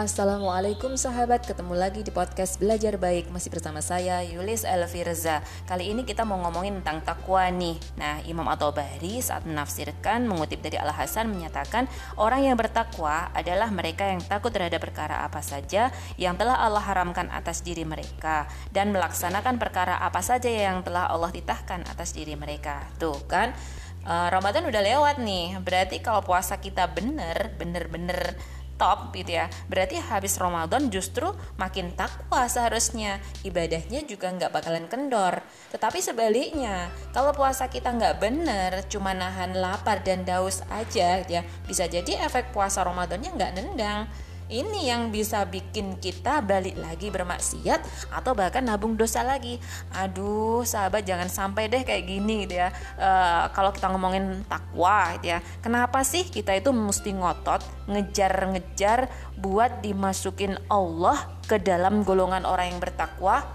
Assalamualaikum sahabat, ketemu lagi di podcast Belajar Baik. Masih bersama saya Yulis Elvirza Kali ini kita mau ngomongin tentang takwa nih. Nah Imam At-Tabari saat menafsirkan mengutip dari Al-Hasan menyatakan Orang yang bertakwa adalah mereka yang takut terhadap perkara apa saja Yang telah Allah haramkan atas diri mereka Dan melaksanakan perkara apa saja yang telah Allah titahkan atas diri mereka. Tuh kan? Uh, Ramadan udah lewat nih. Berarti kalau puasa kita bener Bener-bener top gitu ya. Berarti habis Ramadan justru makin takwa seharusnya. Ibadahnya juga nggak bakalan kendor. Tetapi sebaliknya kalau puasa kita nggak bener cuma nahan lapar dan daus aja gitu ya bisa jadi efek puasa Ramadannya nggak nendang ini yang bisa bikin kita balik lagi bermaksiat atau bahkan nabung dosa lagi. Aduh, sahabat jangan sampai deh kayak gini gitu ya. E, kalau kita ngomongin takwa gitu ya, kenapa sih kita itu mesti ngotot ngejar-ngejar buat dimasukin Allah ke dalam golongan orang yang bertakwa?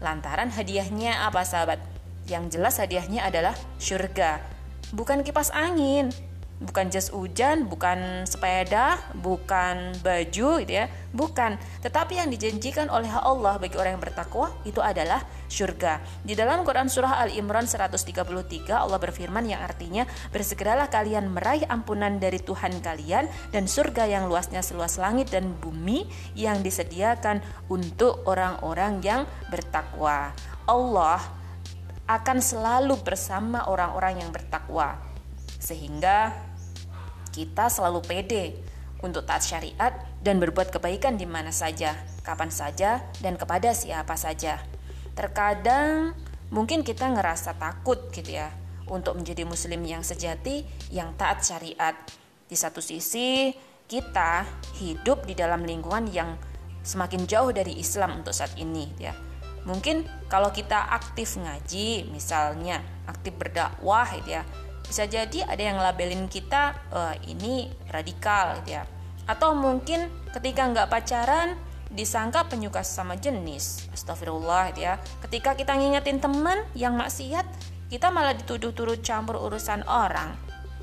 Lantaran hadiahnya apa sahabat? Yang jelas hadiahnya adalah surga, bukan kipas angin bukan jas hujan, bukan sepeda, bukan baju gitu ya, bukan. Tetapi yang dijanjikan oleh Allah bagi orang yang bertakwa itu adalah surga. Di dalam Quran surah Al-Imran 133 Allah berfirman yang artinya bersegeralah kalian meraih ampunan dari Tuhan kalian dan surga yang luasnya seluas langit dan bumi yang disediakan untuk orang-orang yang bertakwa. Allah akan selalu bersama orang-orang yang bertakwa. Sehingga kita selalu pede untuk taat syariat dan berbuat kebaikan di mana saja, kapan saja, dan kepada siapa saja. Terkadang mungkin kita ngerasa takut gitu ya untuk menjadi muslim yang sejati, yang taat syariat. Di satu sisi, kita hidup di dalam lingkungan yang semakin jauh dari Islam untuk saat ini ya. Mungkin kalau kita aktif ngaji misalnya, aktif berdakwah gitu ya, bisa jadi ada yang labelin kita uh, ini radikal gitu ya. Atau mungkin ketika nggak pacaran disangka penyuka sama jenis. Astagfirullah gitu ya. Ketika kita ngingetin teman yang maksiat kita malah dituduh turut campur urusan orang.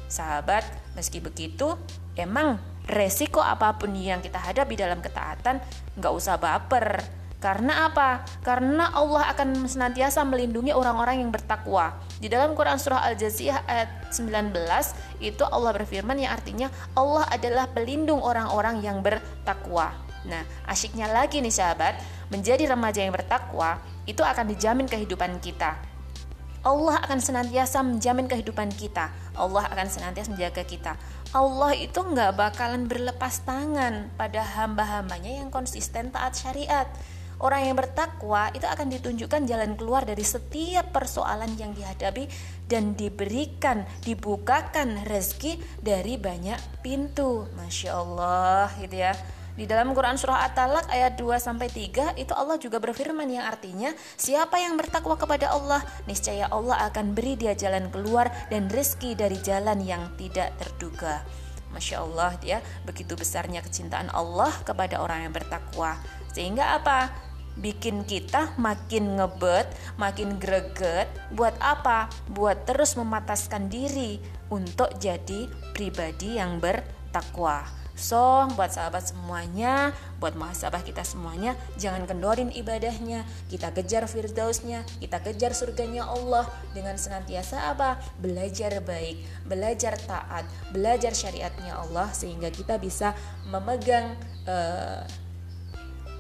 Sahabat meski begitu emang resiko apa pun yang kita hadapi dalam ketaatan nggak usah baper karena apa? Karena Allah akan senantiasa melindungi orang-orang yang bertakwa. Di dalam Quran surah Al-Jaziyah ayat 19 itu Allah berfirman yang artinya Allah adalah pelindung orang-orang yang bertakwa. Nah, asyiknya lagi nih sahabat, menjadi remaja yang bertakwa itu akan dijamin kehidupan kita. Allah akan senantiasa menjamin kehidupan kita. Allah akan senantiasa menjaga kita. Allah itu nggak bakalan berlepas tangan pada hamba-hambanya yang konsisten taat syariat. Orang yang bertakwa itu akan ditunjukkan jalan keluar dari setiap persoalan yang dihadapi dan diberikan, dibukakan rezeki dari banyak pintu. Masya Allah gitu ya. Di dalam Quran surah At-Talaq ayat 2 sampai 3 itu Allah juga berfirman yang artinya siapa yang bertakwa kepada Allah niscaya Allah akan beri dia jalan keluar dan rezeki dari jalan yang tidak terduga. Masya Allah ya begitu besarnya kecintaan Allah kepada orang yang bertakwa sehingga apa bikin kita makin ngebet, makin greget. Buat apa? Buat terus memataskan diri untuk jadi pribadi yang bertakwa. So, buat sahabat semuanya, buat mahasiswa kita semuanya, jangan kendorin ibadahnya. Kita kejar firdausnya, kita kejar surganya Allah dengan senantiasa apa? Belajar baik, belajar taat, belajar syariatnya Allah sehingga kita bisa memegang uh,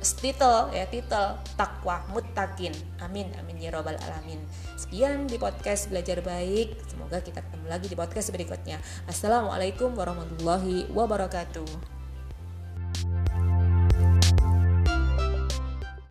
titel ya titel takwa mutakin amin amin ya robbal alamin. Sekian di podcast belajar baik. Semoga kita ketemu lagi di podcast berikutnya. Assalamualaikum warahmatullahi wabarakatuh